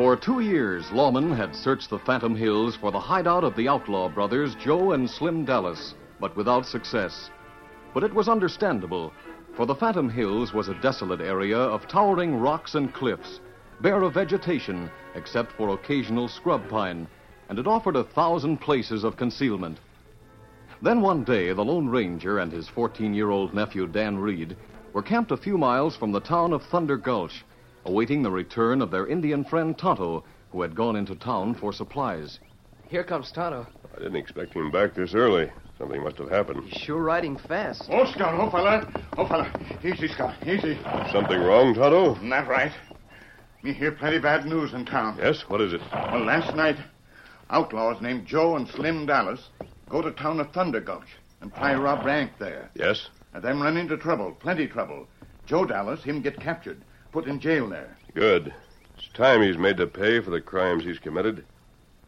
For two years, lawmen had searched the Phantom Hills for the hideout of the outlaw brothers, Joe and Slim Dallas, but without success. But it was understandable, for the Phantom Hills was a desolate area of towering rocks and cliffs, bare of vegetation except for occasional scrub pine, and it offered a thousand places of concealment. Then one day, the Lone Ranger and his 14 year old nephew, Dan Reed, were camped a few miles from the town of Thunder Gulch, awaiting the return of their Indian friend Tonto, who had gone into town for supplies. Here comes Tonto. I didn't expect him back this early. Something must have happened. He's sure riding fast. Oh, Scout, oh, fella. Oh, fella. Easy, Scout, easy. Something wrong, Tonto? That right. Me hear plenty bad news in town. Yes? What is it? Well, last night, outlaws named Joe and Slim Dallas go to town of Thunder Gulch and try rob rank there. Yes? And them run into trouble, plenty trouble. Joe Dallas, him get captured, put in jail there. Good. It's time he's made to pay for the crimes he's committed.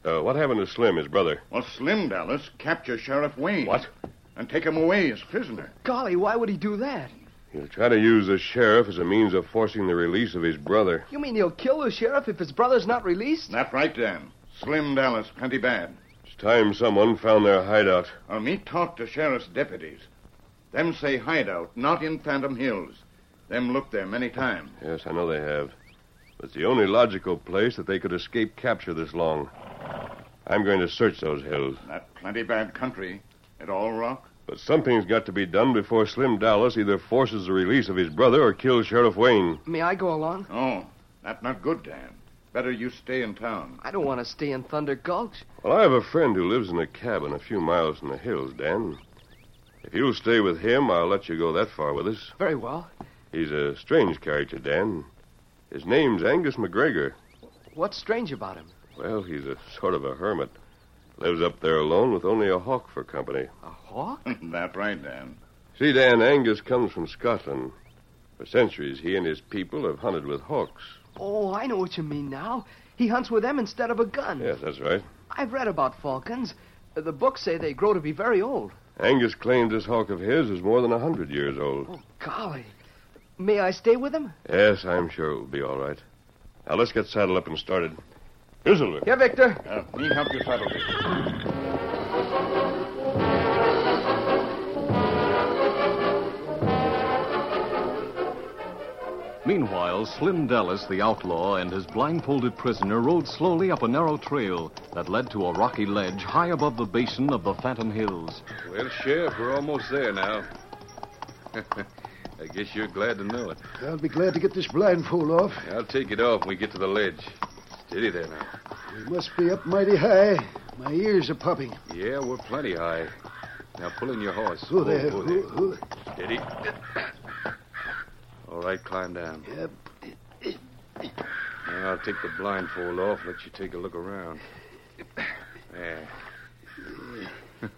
Uh, what happened to Slim, his brother? Well, Slim Dallas capture Sheriff Wayne. What? And take him away as prisoner. Golly, why would he do that? He'll try to use the sheriff as a means of forcing the release of his brother. You mean he'll kill the sheriff if his brother's not released? That right, Dan. Slim Dallas, plenty bad. It's time someone found their hideout. Well, me talk to sheriff's deputies. Them say hideout, not in Phantom Hills. Them looked there many times. Yes, I know they have. But It's the only logical place that they could escape capture this long. I'm going to search those hills. That plenty bad country. It all rock. But something's got to be done before Slim Dallas either forces the release of his brother or kills Sheriff Wayne. May I go along? Oh, that's not good, Dan. Better you stay in town. I don't want to stay in Thunder Gulch. Well, I have a friend who lives in a cabin a few miles from the hills, Dan. If you'll stay with him, I'll let you go that far with us. Very well. He's a strange character, Dan. His name's Angus McGregor. What's strange about him? Well, he's a sort of a hermit. Lives up there alone with only a hawk for company. A hawk? that right, Dan. See, Dan, Angus comes from Scotland. For centuries, he and his people have hunted with hawks. Oh, I know what you mean now. He hunts with them instead of a gun. Yes, that's right. I've read about falcons. The books say they grow to be very old. Angus claims this hawk of his is more than a hundred years old. Oh, golly. May I stay with him? Yes, I'm sure it'll be all right. Now let's get saddled up and started. Here, Silver. Here, Victor. Uh, me help you saddle this. Meanwhile, Slim Dallas, the outlaw, and his blindfolded prisoner rode slowly up a narrow trail that led to a rocky ledge high above the basin of the Phantom Hills. Well, Sheriff, we're almost there now. I guess you're glad to know it. I'll be glad to get this blindfold off. I'll take it off when we get to the ledge. Steady there now. We must be up mighty high. My ears are popping. Yeah, we're plenty high. Now pull in your horse. Oh, there. Oh, Oh, oh. Steady. All right, climb down. Yep. Now I'll take the blindfold off and let you take a look around. There.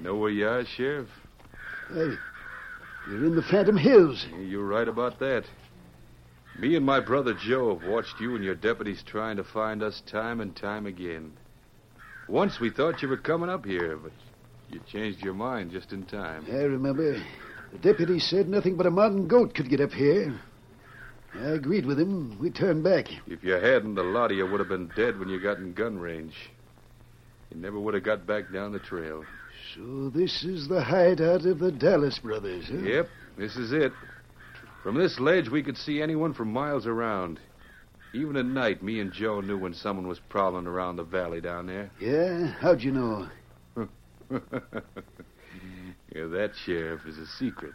know where you are, Sheriff? Hey, you're in the Phantom Hills. You're right about that. Me and my brother Joe have watched you and your deputies trying to find us time and time again. Once we thought you were coming up here, but you changed your mind just in time. I remember. The deputy said nothing but a mountain goat could get up here. I agreed with him. We turned back. If you hadn't, a lot of you would have been dead when you got in gun range. You never would have got back down the trail. So this is the hideout of the Dallas brothers, huh? Yep, this is it. From this ledge, we could see anyone for miles around. Even at night, me and Joe knew when someone was prowling around the valley down there. Yeah? How'd you know? yeah, that, Sheriff, is a secret.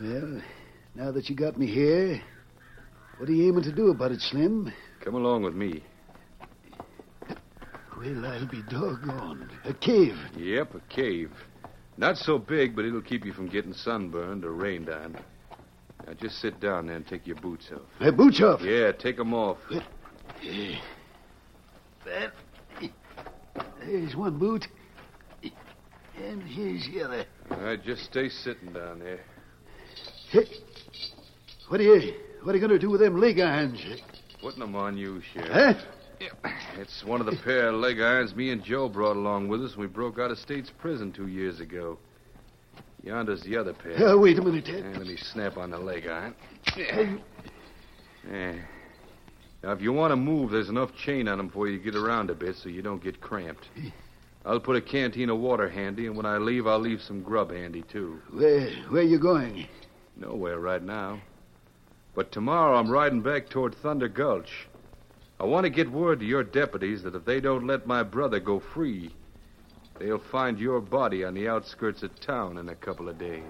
Well, now that you got me here, what are you aiming to do about it, Slim? Come along with me. Well, I'll be doggone. A cave. Yep, a cave. Not so big, but it'll keep you from getting sunburned or rained on. Now, just sit down there and take your boots off. My boots off. Yeah, take 'em off. That. There's one boot. And here's the other. All right, just stay sitting down there. Hey, What are you what are you gonna do with them leg irons? Putting 'em on you, Sheriff. Huh? It's one of the pair of leg irons me and Joe brought along with us when we broke out of State's prison two years ago. Yonder's the other pair. Uh, wait a minute, Ted. Let me snap on the leg iron. Yeah. Now, if you want to move, there's enough chain on them for you to get around a bit so you don't get cramped. I'll put a canteen of water handy, and when I leave, I'll leave some grub handy, too. Where where you going? Nowhere right now. But tomorrow I'm riding back toward Thunder Gulch. I want to get word to your deputies that if they don't let my brother go free, they'll find your body on the outskirts of town in a couple of days.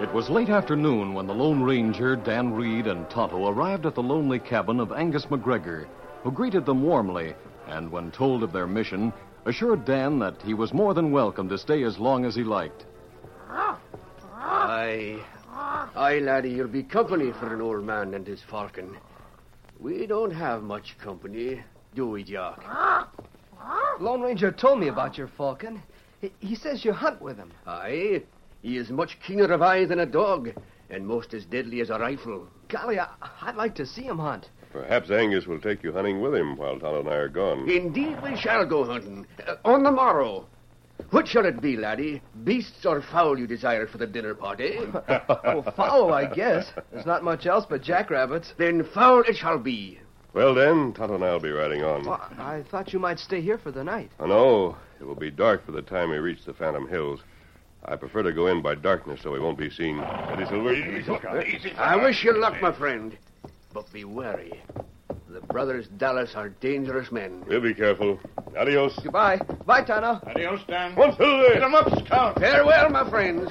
It was late afternoon when the Lone Ranger, Dan Reed, and Tonto arrived at the lonely cabin of Angus McGregor, who greeted them warmly and, when told of their mission, assured Dan that he was more than welcome to stay as long as he liked. Ah, ah. Aye. Aye, laddie, you'll be company for an old man and his falcon. We don't have much company, do we, Jock? Lone Ranger told me about your falcon. He, he says you hunt with him. Aye. He is much keener of eye than a dog, and most as deadly as a rifle. Golly, I, I'd like to see him hunt. Perhaps Angus will take you hunting with him while Tonto and I are gone. Indeed, we shall go hunting. Uh, on the morrow. What shall it be, laddie? Beasts or fowl you desire for the dinner party? Well, fowl, I guess. There's not much else but jackrabbits. then fowl it shall be. Well, then, Tonto and I'll be riding on. Well, I thought you might stay here for the night. Oh, no. It will be dark by the time we reach the Phantom Hills. I prefer to go in by darkness so we won't be seen. Eddie Silver. I wish you luck, my friend. But be wary. The brothers Dallas are dangerous men. We'll be careful. Adios. Goodbye. Bye, Tonto. Adios, Dan. One Silver. Get 'em up, Scout. Farewell, my friends.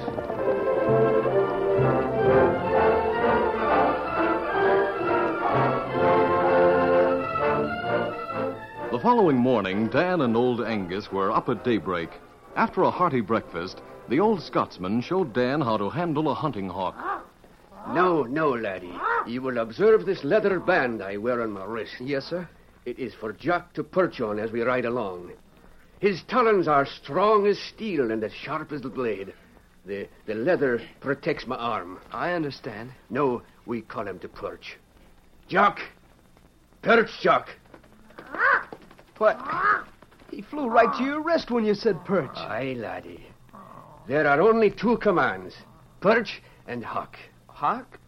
The following morning, Dan and old Angus were up at daybreak. After a hearty breakfast, the old Scotsman showed Dan how to handle a hunting hawk. No, no, laddie. You will observe this leather band I wear on my wrist. Yes, sir. It is for Jock to perch on as we ride along. His talons are strong as steel and as sharp as the blade. The, the leather protects my arm. I understand. No, we call him to perch. Jock! Perch, Jock! What? He flew right to your wrist when you said perch. Aye, laddie. There are only two commands perch and hawk. Hawk?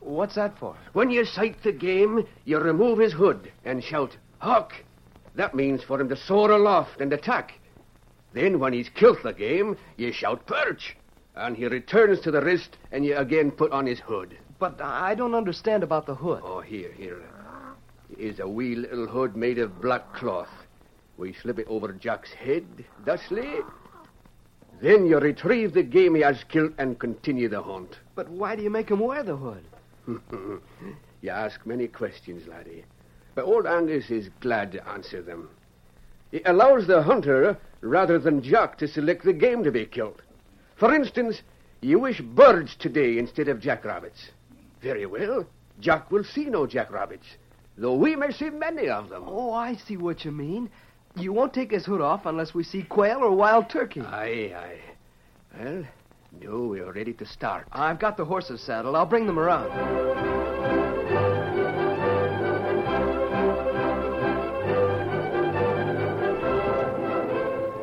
What's that for? When you sight the game, you remove his hood and shout, Hawk! That means for him to soar aloft and attack. Then, when he's killed the game, you shout, Perch! And he returns to the wrist, and you again put on his hood. But I don't understand about the hood. Oh, here, here. Is a wee little hood made of black cloth. We slip it over Jack's head, thusly. Then you retrieve the game he has killed and continue the hunt. But why do you make him wear the hood? you ask many questions, laddie. But old Angus is glad to answer them. It allows the hunter, rather than Jack, to select the game to be killed. For instance, you wish birds today instead of jackrabbits. Very well. Jack will see no jackrabbits, though we may see many of them. Oh, I see what you mean. You won't take his hood off unless we see quail or wild turkey. Aye, aye. Well, no, we're ready to start. I've got the horses saddled. I'll bring them around.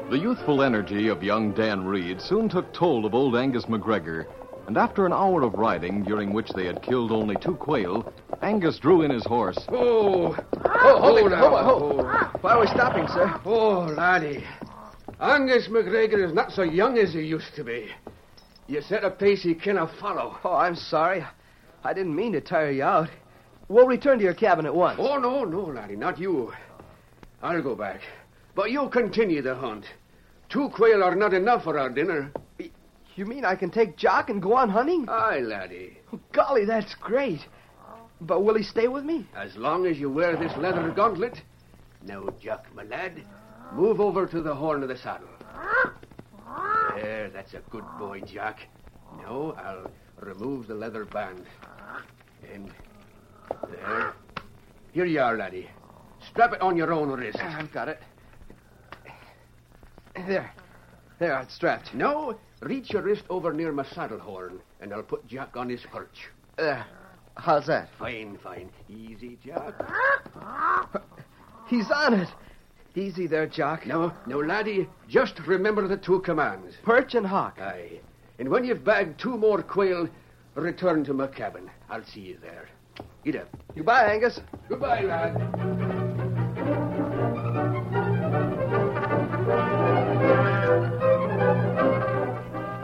The youthful energy of young Dan Reed soon took toll of old Angus McGregor, and after an hour of riding, during which they had killed only two quail, Angus drew in his horse. Oh, Oh, oh hold it. now. Hold, hold. Why are we stopping, sir? Oh, laddie. Angus McGregor is not so young as he used to be. You set a pace he cannot follow. Oh, I'm sorry. I didn't mean to tire you out. We'll return to your cabin at once. Oh, no, no, laddie, not you. I'll go back. But you continue the hunt. Two quail are not enough for our dinner. You mean I can take Jock and go on hunting? Aye, laddie. Oh, golly, that's great. But will he stay with me? As long as you wear this leather gauntlet. Now, Jock, my lad, move over to the horn of the saddle. There, that's a good boy, Jack. Now, I'll remove the leather band. And there. Here you are, laddie. Strap it on your own wrist. Ah, I've got it. There. There, it's strapped. No, reach your wrist over near my saddle horn, and I'll put Jack on his perch. There. How's that? Fine, fine. Easy, Jack. He's on it. Easy there, Jock. No, now, laddie, just remember the two commands. Perch and hawk. Aye. And when you've bagged two more quail, return to my cabin. I'll see you there. Get up. Goodbye, Angus. Goodbye, lad.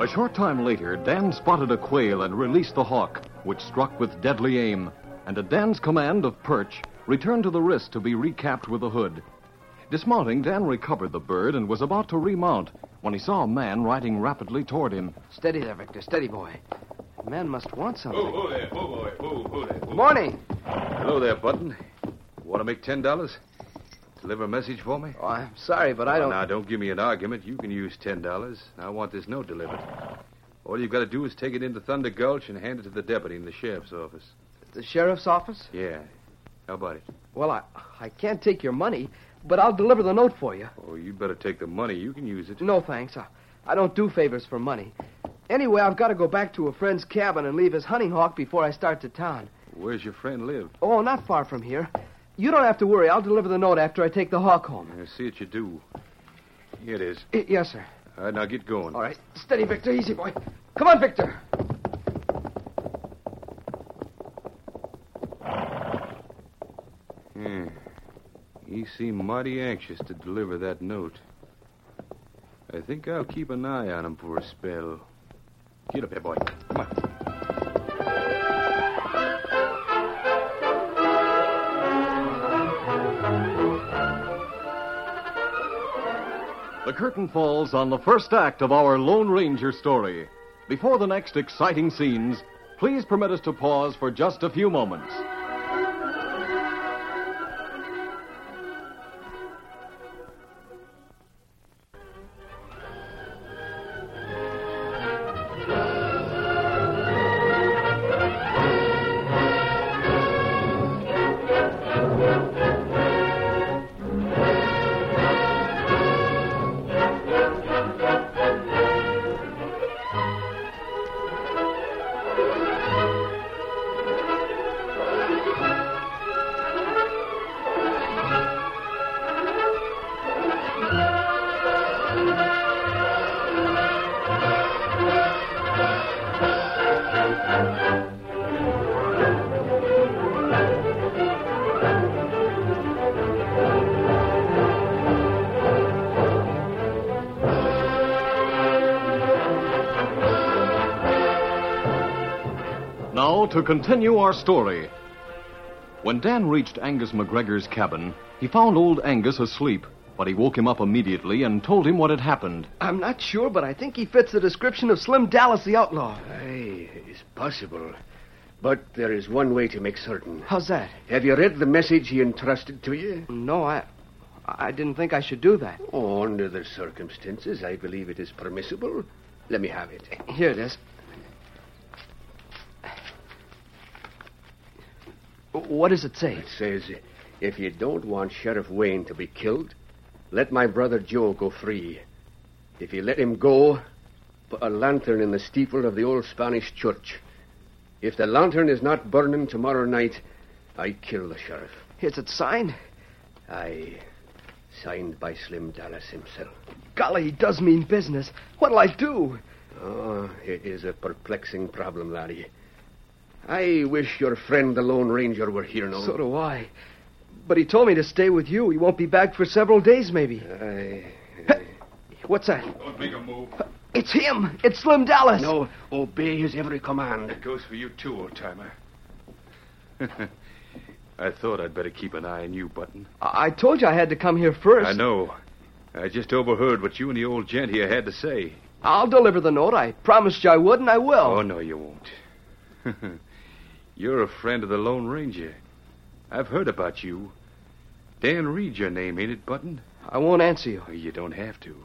A short time later, Dan spotted a quail and released the hawk, which struck with deadly aim, and at Dan's command of perch, returned to the wrist to be recapped with a hood. Dismounting, Dan recovered the bird and was about to remount when he saw a man riding rapidly toward him. Steady there, Victor. Steady, boy. The man must want something. Oh, there, oh, boy, oh, oh, there. Oh. Morning. Hello there, Button. Want to make ten dollars? Deliver a message for me? Oh, I'm sorry, but I don't. Now, don't give me an argument. You can use ten dollars. I want this note delivered. All you've got to do is take it into Thunder Gulch and hand it to the deputy in the sheriff's office. The sheriff's office? Yeah. How about it? Well, I, I can't take your money, but I'll deliver the note for you. Oh, you'd better take the money. You can use it. No, thanks. I, I don't do favors for money. Anyway, I've got to go back to a friend's cabin and leave his hunting hawk before I start to town. Where's your friend live? Oh, not far from here. You don't have to worry. I'll deliver the note after I take the hawk home. I see what you do. Here it is. Y- yes, sir. All right, now get going. All right. Steady, Victor. Easy, boy. Come on, Victor. He seemed mighty anxious to deliver that note. I think I'll keep an eye on him for a spell. Get up here, boy. Come on. The curtain falls on the first act of our Lone Ranger story. Before the next exciting scenes, please permit us to pause for just a few moments. To continue our story. When Dan reached Angus McGregor's cabin, he found old Angus asleep, but he woke him up immediately and told him what had happened. I'm not sure, but I think he fits the description of Slim Dallas the outlaw. Aye, it's possible. But there is one way to make certain. How's that? Have you read the message he entrusted to you? No, I. I didn't think I should do that. Oh, under the circumstances, I believe it is permissible. Let me have it. Here it is. What does it say? It says, if you don't want Sheriff Wayne to be killed, let my brother Joe go free. If you let him go, put a lantern in the steeple of the old Spanish church. If the lantern is not burning tomorrow night, I kill the sheriff. Is it signed? Aye. Signed by Slim Dallas himself. Golly, he does mean business. What'll I do? Oh, it is a perplexing problem, laddie. I wish your friend the Lone Ranger were here now. So do I. But he told me to stay with you. He won't be back for several days, maybe. Aye. What's that? Don't make a move. It's him. It's Slim Dallas. No, obey his every command. It goes for you too, old timer. I thought I'd better keep an eye on you, Button. I I told you I had to come here first. I know. I just overheard what you and the old gent here had to say. I'll deliver the note. I promised you I would, and I will. Oh, no, you won't. You're a friend of the Lone Ranger. I've heard about you. Dan Reed's your name, ain't it, Button? I won't answer you. Oh, you don't have to.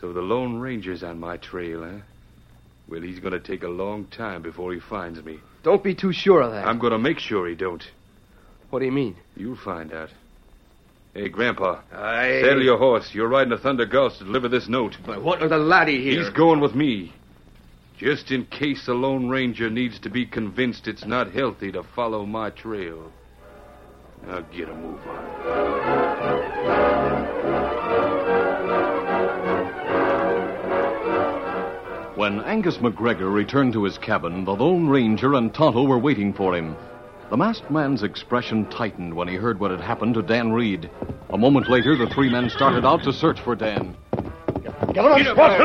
So the Lone Ranger's on my trail, huh? Well, he's going to take a long time before he finds me. Don't be too sure of that. I'm going to make sure he don't. What do you mean? You'll find out. Hey, Grandpa. Aye. Saddle your horse. You're riding to Thunder Gulch to deliver this note. But what of the laddie here? He's going with me. Just in case the Lone Ranger needs to be convinced it's not healthy to follow my trail. Now get a move on. When Angus McGregor returned to his cabin, the Lone Ranger and Tonto were waiting for him. The masked man's expression tightened when he heard what had happened to Dan Reed. A moment later, the three men started out to search for Dan. Get on spot,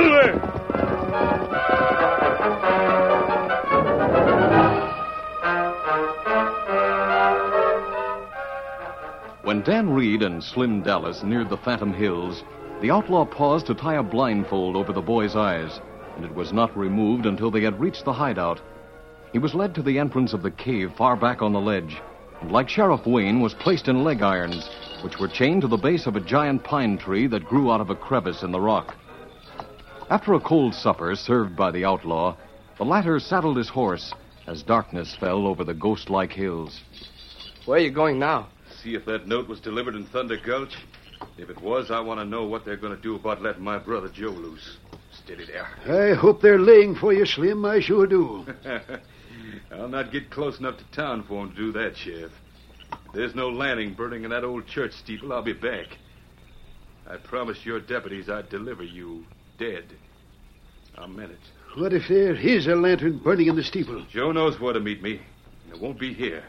When Dan Reed and Slim Dallas neared the Phantom Hills, the outlaw paused to tie a blindfold over the boy's eyes, and it was not removed until they had reached the hideout. He was led to the entrance of the cave far back on the ledge, and like Sheriff Wayne, was placed in leg irons, which were chained to the base of a giant pine tree that grew out of a crevice in the rock. After a cold supper served by the outlaw, the latter saddled his horse as darkness fell over the ghost like hills. Where are you going now? See if that note was delivered in Thunder Gulch. If it was, I want to know what they're going to do about letting my brother Joe loose. Steady there. I hope they're laying for you, Slim. I sure do. I'll not get close enough to town for him to do that, Sheriff. If there's no landing burning in that old church steeple, I'll be back. I promised your deputies I'd deliver you dead. I meant it. What if there is a lantern burning in the steeple? Joe knows where to meet me. and It won't be here.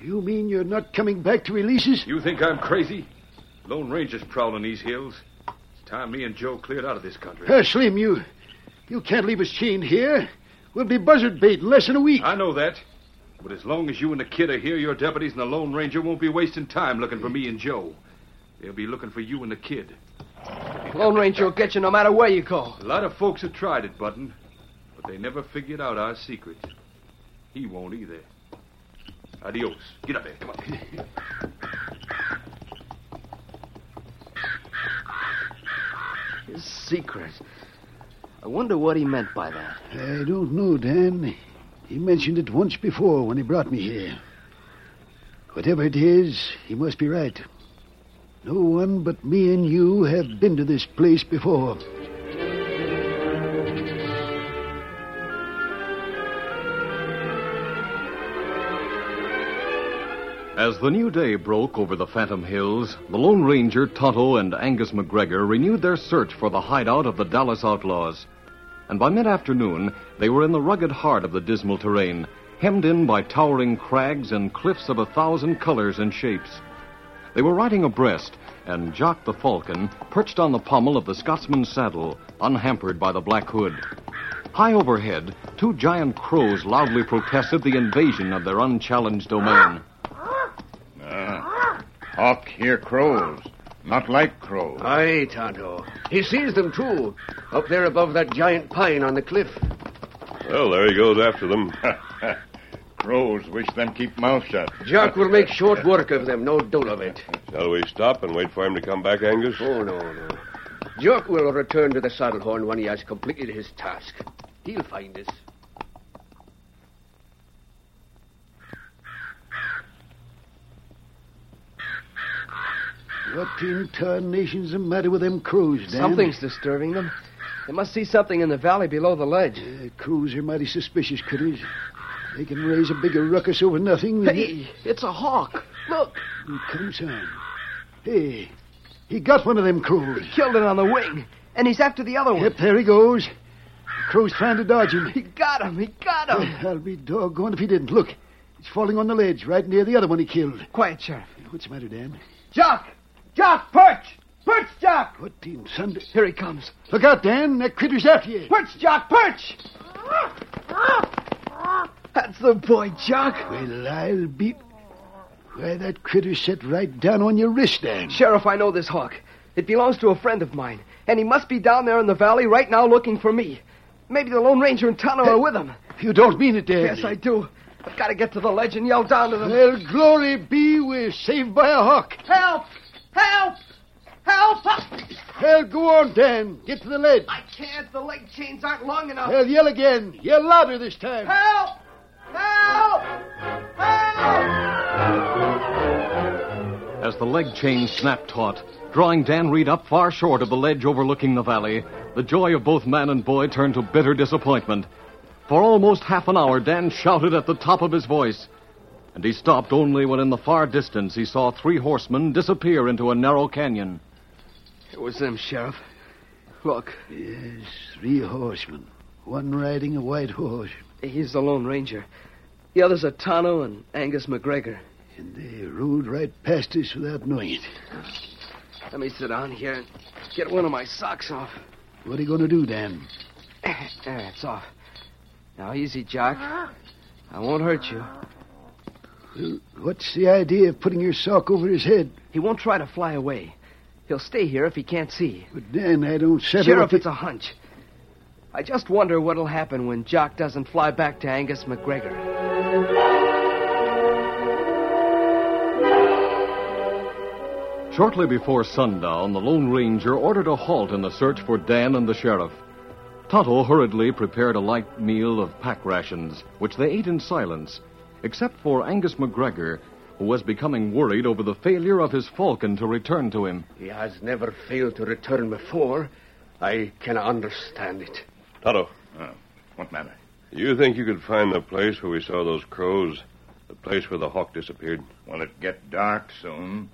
You mean you're not coming back to release us? You think I'm crazy? Lone Ranger's prowling these hills. It's time me and Joe cleared out of this country. Uh, Slim, you you can't leave us chained here. We'll be buzzard bait in less than a week. I know that. But as long as you and the kid are here, your deputies and the Lone Ranger won't be wasting time looking for me and Joe. They'll be looking for you and the kid. Lone Ranger will get you no matter where you go. A lot of folks have tried it, Button, but they never figured out our secret. He won't either. Adios. Get up there. Come on. His secret. I wonder what he meant by that. I don't know, Dan. He mentioned it once before when he brought me here. Whatever it is, he must be right. No one but me and you have been to this place before. As the new day broke over the Phantom Hills, the Lone Ranger, Tonto, and Angus McGregor renewed their search for the hideout of the Dallas outlaws. And by mid afternoon, they were in the rugged heart of the dismal terrain, hemmed in by towering crags and cliffs of a thousand colors and shapes. They were riding abreast, and Jock the Falcon perched on the pommel of the Scotsman's saddle, unhampered by the black hood. High overhead, two giant crows loudly protested the invasion of their unchallenged domain. Hawk hear crows, not like crows. Aye, Tonto. He sees them, too, up there above that giant pine on the cliff. Well, there he goes after them. crows wish them keep mouth shut. Jock will make short work of them, no doubt of it. Shall we stop and wait for him to come back, Angus? Oh, no, no. Jock will return to the saddle horn when he has completed his task. He'll find us. What in tarnation's the matter with them crows, Dan? Something's disturbing them. They must see something in the valley below the ledge. Uh, crows are mighty suspicious critters. They can raise a bigger ruckus over nothing. than- Hey, it's a hawk. Look, Here comes on. Hey, he got one of them crows. killed it on the wing, and he's after the other one. Yep, there he goes. The crow's trying to dodge him. He got him. He got him. I'll be doggone if he didn't. Look, he's falling on the ledge right near the other one he killed. Quiet, Sheriff. What's the matter, Dan? Jock! Jock, perch! Perch, Jock! What in thunder? Here he comes. Look out, Dan. That critter's after you. Perch, Jock, perch! That's the boy, Jock. Well, I'll be. Why, that critter set right down on your wrist, Dan. Sheriff, I know this hawk. It belongs to a friend of mine, and he must be down there in the valley right now looking for me. Maybe the Lone Ranger and Tonto are with him. You don't mean it, Dan. Yes, I do. I've got to get to the ledge and yell down to them. Well, glory be, we're saved by a hawk. Help! Help! Help! Well, go on, Dan. Get to the ledge. I can't. The leg chains aren't long enough. Well, yell again. Yell louder this time. Help! Help! Help! As the leg chain snapped taut, drawing Dan Reed up far short of the ledge overlooking the valley, the joy of both man and boy turned to bitter disappointment. For almost half an hour, Dan shouted at the top of his voice. And he stopped only when in the far distance he saw three horsemen disappear into a narrow canyon. It was them, Sheriff. Look, Yes, three horsemen. One riding a white horse. he's the Lone Ranger. The others are Tonto and Angus McGregor. And they rode right past us without knowing it. Let me sit down here and get one of my socks off. What are you going to do, Dan? There, it's off. Now, easy, Jock. I won't hurt you. Well, what's the idea of putting your sock over his head? He won't try to fly away. He'll stay here if he can't see. But, Dan, I don't settle Sheriff, up- it's a hunch. I just wonder what'll happen when Jock doesn't fly back to Angus McGregor. Shortly before sundown, the Lone Ranger ordered a halt in the search for Dan and the sheriff. Tonto hurriedly prepared a light meal of pack rations, which they ate in silence, except for Angus McGregor, who was becoming worried over the failure of his falcon to return to him. He has never failed to return before. I cannot understand it. Tonto, Uh, what matter? you think you could find the place where we saw those crows? The place where the hawk disappeared? Well, it get dark soon.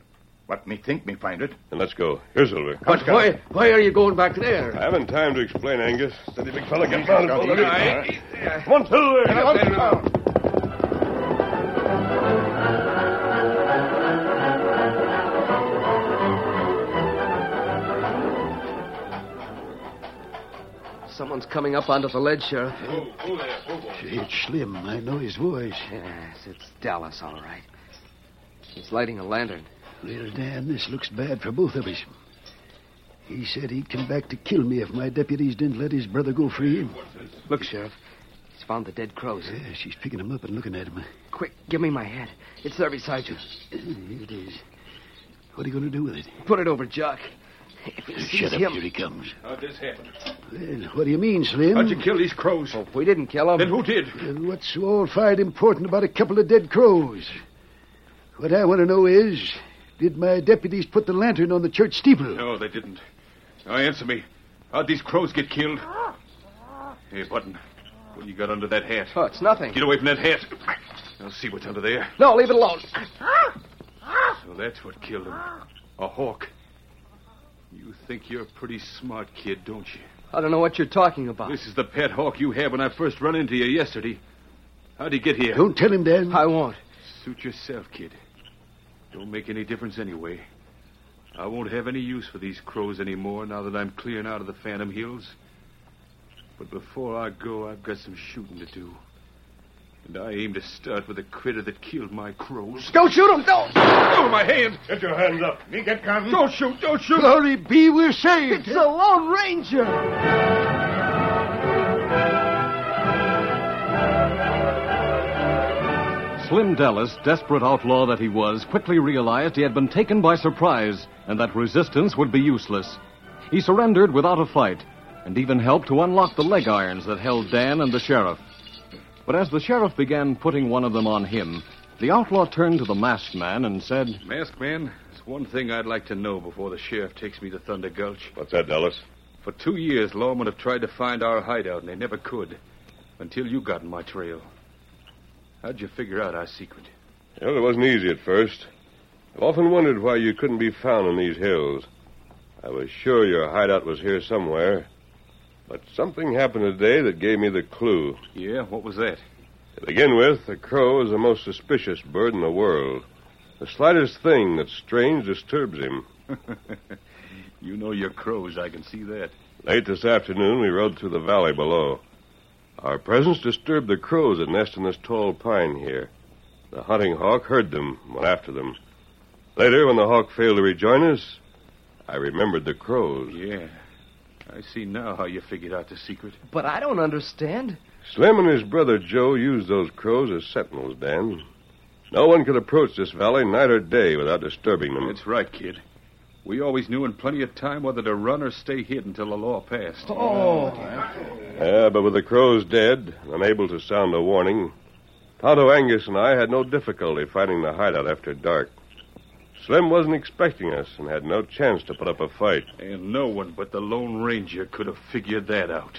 But me think me find it. Then let's go. Here, Silver. But why, why are you going back there? I haven't time to explain, Angus. Steady, big fella. Get down. Got Hold easy, on. huh? Come on, Someone's coming up onto the ledge, Sheriff. Say, It's Slim. I know his voice. Yes, it's Dallas, all right. He's lighting a lantern. Well, Dan, this looks bad for both of us. He said he'd come back to kill me if my deputies didn't let his brother go free. Look, Sheriff. He's found the dead crows. Yeah, she's picking him up and looking at him. Quick, give me my hat. It's there beside you. Here it is. What are you going to do with it? Put it over Jock. If he sees Shut up. him. Here he comes. How'd this happen? Well, what do you mean, Slim? How'd you kill these crows? If we didn't kill him. Then who did? Well, what's so all-fired important about a couple of dead crows? What I want to know is, did my deputies put the lantern on the church steeple? No, they didn't. Now answer me. How'd these crows get killed? Hey, Button, what you got under that hat? Oh, it's nothing. Get away from that hat. I'll see what's under there. No, leave it alone. So that's what killed him. A hawk. You think you're a pretty smart kid, don't you? I don't know what you're talking about. This is the pet hawk you had when I first run into you yesterday. How'd he get here? Don't tell him, Dan. I won't. Suit yourself, kid. Don't make any difference anyway. I won't have any use for these crows anymore now that I'm clearing out of the Phantom Hills. But before I go, I've got some shooting to do. And I aim to start with the critter that killed my crows. Don't shoot him! Don't! Oh, my hands! Get your hands up. Me get gun. Don't shoot! Don't shoot! Glory be, we're saved. It's the Lone Ranger! Slim Dallas, desperate outlaw that he was, quickly realized he had been taken by surprise and that resistance would be useless. He surrendered without a fight and even helped to unlock the leg irons that held Dan and the sheriff. But as the sheriff began putting one of them on him, the outlaw turned to the masked man and said, Masked man, there's one thing I'd like to know before the sheriff takes me to Thunder Gulch. What's that, Dallas? For two years, lawmen have tried to find our hideout, and they never could. Until you got in my trail. How'd you figure out our secret? Well, it wasn't easy at first. I've often wondered why you couldn't be found in these hills. I was sure your hideout was here somewhere. But something happened today that gave me the clue. Yeah, what was that? To begin with, the crow is the most suspicious bird in the world. The slightest thing that's strange disturbs him. You know your crows, I can see that. Late this afternoon, we rode through the valley below. Our presence disturbed the crows that nest in this tall pine here. The hunting hawk heard them, went after them. Later, when the hawk failed to rejoin us, I remembered the crows. Yeah. I see now how you figured out the secret. But I don't understand. Slim and his brother Joe used those crows as sentinels, Dan. No one could approach this valley night or day without disturbing them. That's right, kid. We always knew in plenty of time whether to run or stay hid until the law passed. Oh. Yeah, but with the crows dead, and unable to sound a warning, Tonto Angus and I had no difficulty finding the hideout after dark. Slim wasn't expecting us and had no chance to put up a fight. And no one but the Lone Ranger could have figured that out.